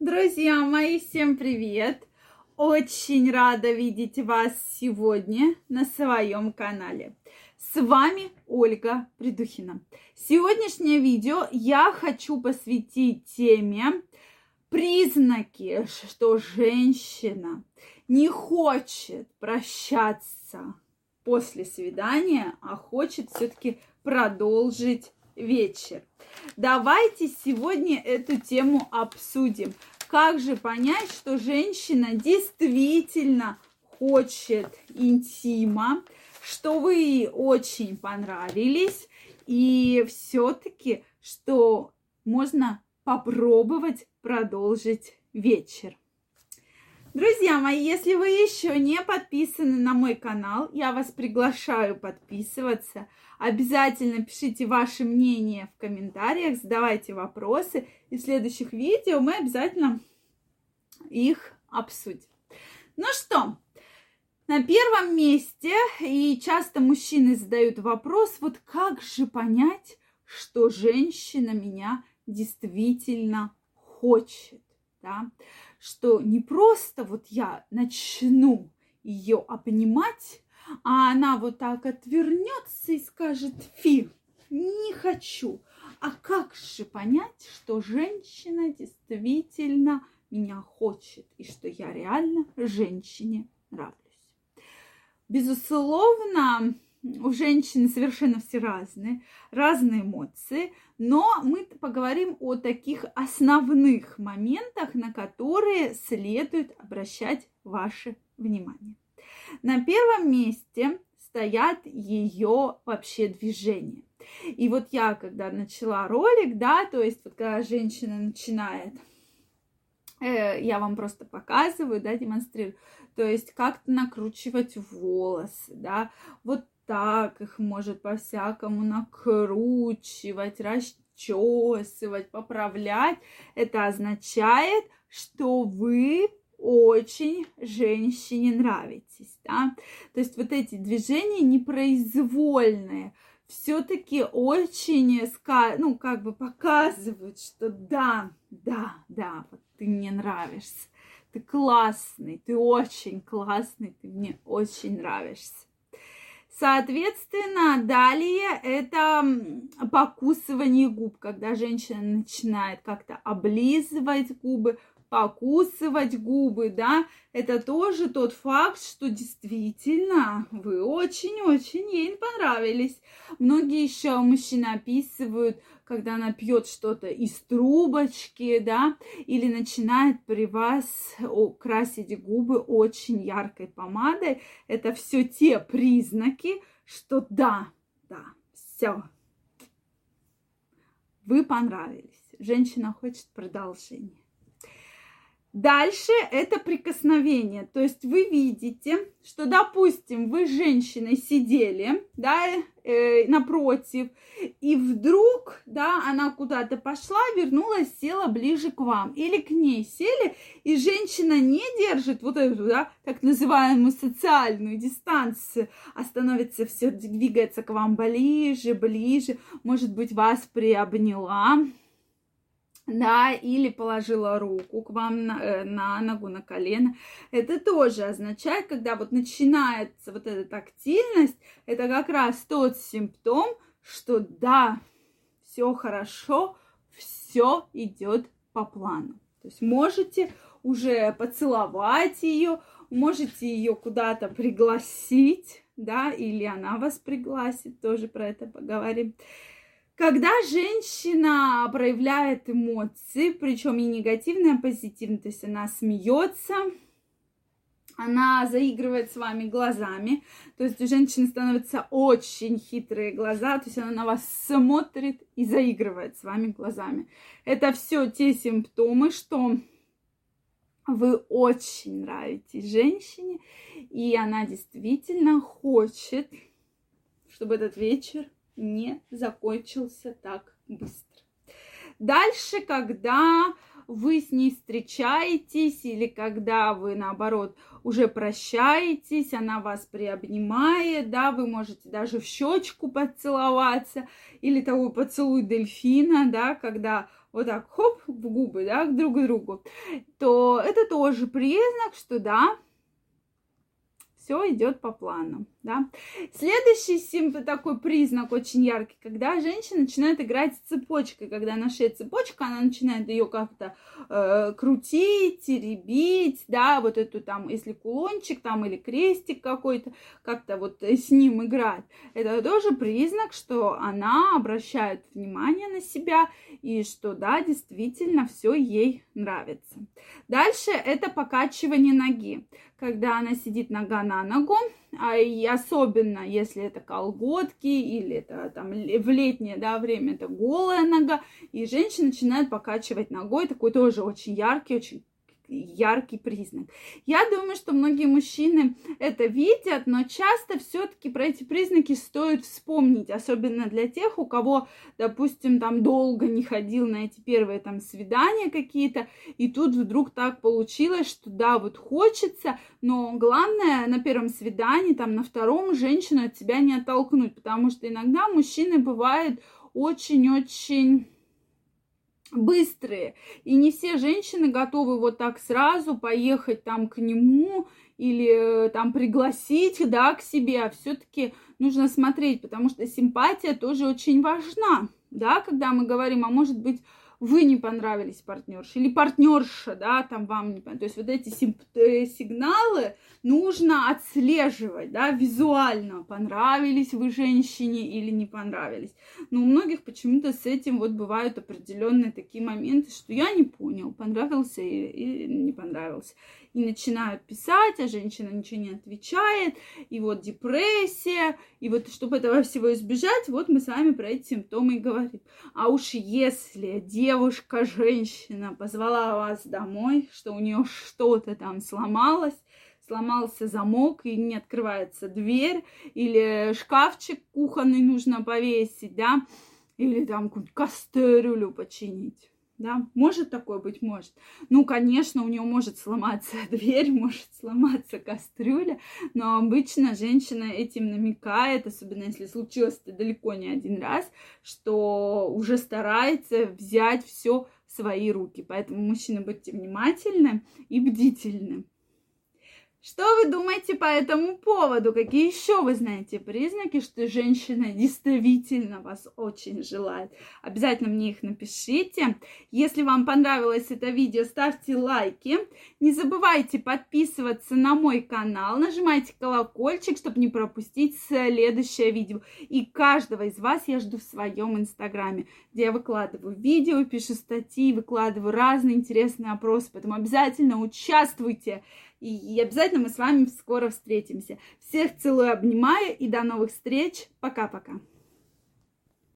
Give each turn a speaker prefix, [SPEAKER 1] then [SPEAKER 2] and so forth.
[SPEAKER 1] Друзья мои, всем привет! Очень рада видеть вас сегодня на своем канале. С вами Ольга Придухина. Сегодняшнее видео я хочу посвятить теме признаки, что женщина не хочет прощаться после свидания, а хочет все-таки продолжить вечер. Давайте сегодня эту тему обсудим. Как же понять, что женщина действительно хочет интима, что вы ей очень понравились, и все-таки, что можно попробовать продолжить вечер. Друзья мои, если вы еще не подписаны на мой канал, я вас приглашаю подписываться. Обязательно пишите ваше мнение в комментариях, задавайте вопросы. И в следующих видео мы обязательно их обсудим. Ну что, на первом месте, и часто мужчины задают вопрос, вот как же понять, что женщина меня действительно хочет, да? что не просто вот я начну ее обнимать, а она вот так отвернется и скажет, фи, не хочу. А как же понять, что женщина действительно меня хочет и что я реально женщине нравлюсь? Безусловно, у женщин совершенно все разные, разные эмоции, но мы поговорим о таких основных моментах, на которые следует обращать ваше внимание. На первом месте стоят ее вообще движения. И вот я, когда начала ролик, да, то есть вот когда женщина начинает, э, я вам просто показываю, да, демонстрирую, то есть как-то накручивать волосы, да, вот так их может по-всякому накручивать, расчесывать, поправлять. Это означает, что вы очень женщине нравитесь, да. То есть вот эти движения непроизвольные, все-таки очень, ну, как бы показывают, что да, да, да, вот ты мне нравишься, ты классный, ты очень классный, ты мне очень нравишься. Соответственно, далее это покусывание губ, когда женщина начинает как-то облизывать губы, покусывать губы, да, это тоже тот факт, что действительно вы очень-очень ей понравились. Многие еще мужчины описывают, когда она пьет что-то из трубочки, да, или начинает при вас красить губы очень яркой помадой. Это все те признаки, что да, да, все, вы понравились. Женщина хочет продолжения. Дальше это прикосновение. То есть вы видите, что, допустим, вы с женщиной сидели, да, э, напротив, и вдруг, да, она куда-то пошла, вернулась, села ближе к вам. Или к ней сели, и женщина не держит вот эту, да, так называемую социальную дистанцию, а становится все, двигается к вам ближе, ближе, может быть, вас приобняла, да, или положила руку к вам на, э, на ногу, на колено. Это тоже означает, когда вот начинается вот эта тактильность, это как раз тот симптом, что да, все хорошо, все идет по плану. То есть можете уже поцеловать ее, можете ее куда-то пригласить, да, или она вас пригласит, тоже про это поговорим. Когда женщина проявляет эмоции, причем и негативные, и позитивные, то есть она смеется, она заигрывает с вами глазами, то есть у женщины становятся очень хитрые глаза, то есть она на вас смотрит и заигрывает с вами глазами. Это все те симптомы, что вы очень нравитесь женщине, и она действительно хочет, чтобы этот вечер не закончился так быстро. Дальше, когда вы с ней встречаетесь или когда вы, наоборот, уже прощаетесь, она вас приобнимает, да, вы можете даже в щечку поцеловаться, или такой поцелуй дельфина, да, когда вот так, хоп, в губы, да, друг к другу, то это тоже признак, что да, все идет по плану, да. Следующий симп такой признак очень яркий, когда женщина начинает играть с цепочкой, когда на шее цепочка, она начинает ее как-то э, крутить, теребить, да, вот эту там, если кулончик там или крестик какой-то, как-то вот с ним играть. Это тоже признак, что она обращает внимание на себя и что, да, действительно все ей нравится. Дальше это покачивание ноги когда она сидит нога на ногу, а и особенно если это колготки или это там в летнее да, время это голая нога, и женщина начинает покачивать ногой, такой тоже очень яркий, очень яркий признак. Я думаю, что многие мужчины это видят, но часто все-таки про эти признаки стоит вспомнить, особенно для тех, у кого, допустим, там долго не ходил на эти первые там свидания какие-то, и тут вдруг так получилось, что да, вот хочется, но главное на первом свидании, там на втором женщину от себя не оттолкнуть, потому что иногда мужчины бывают очень-очень быстрые. И не все женщины готовы вот так сразу поехать там к нему или э, там пригласить, да, к себе, а все-таки нужно смотреть, потому что симпатия тоже очень важна, да, когда мы говорим, а может быть, вы не понравились партнерше, или партнерша, да, там вам не понравилось. То есть вот эти э, сигналы нужно отслеживать, да, визуально, понравились вы женщине или не понравились. Но у многих почему-то с этим вот бывают определенные такие моменты, что я не понял, понравился или не понравился и начинают писать, а женщина ничего не отвечает, и вот депрессия, и вот чтобы этого всего избежать, вот мы с вами про эти симптомы и говорим. А уж если девушка, женщина позвала вас домой, что у нее что-то там сломалось, сломался замок и не открывается дверь, или шкафчик кухонный нужно повесить, да, или там какую-нибудь кастрюлю починить. Да, может такое быть, может. Ну, конечно, у нее может сломаться дверь, может сломаться кастрюля, но обычно женщина этим намекает, особенно если случилось это далеко не один раз, что уже старается взять все в свои руки. Поэтому, мужчины, будьте внимательны и бдительны. Что вы думаете по этому поводу? Какие еще вы знаете признаки, что женщина действительно вас очень желает? Обязательно мне их напишите. Если вам понравилось это видео, ставьте лайки. Не забывайте подписываться на мой канал, нажимайте колокольчик, чтобы не пропустить следующее видео. И каждого из вас я жду в своем инстаграме, где я выкладываю видео, пишу статьи, выкладываю разные интересные опросы. Поэтому обязательно участвуйте. И обязательно мы с вами скоро встретимся. Всех целую, обнимаю и до новых встреч. Пока-пока.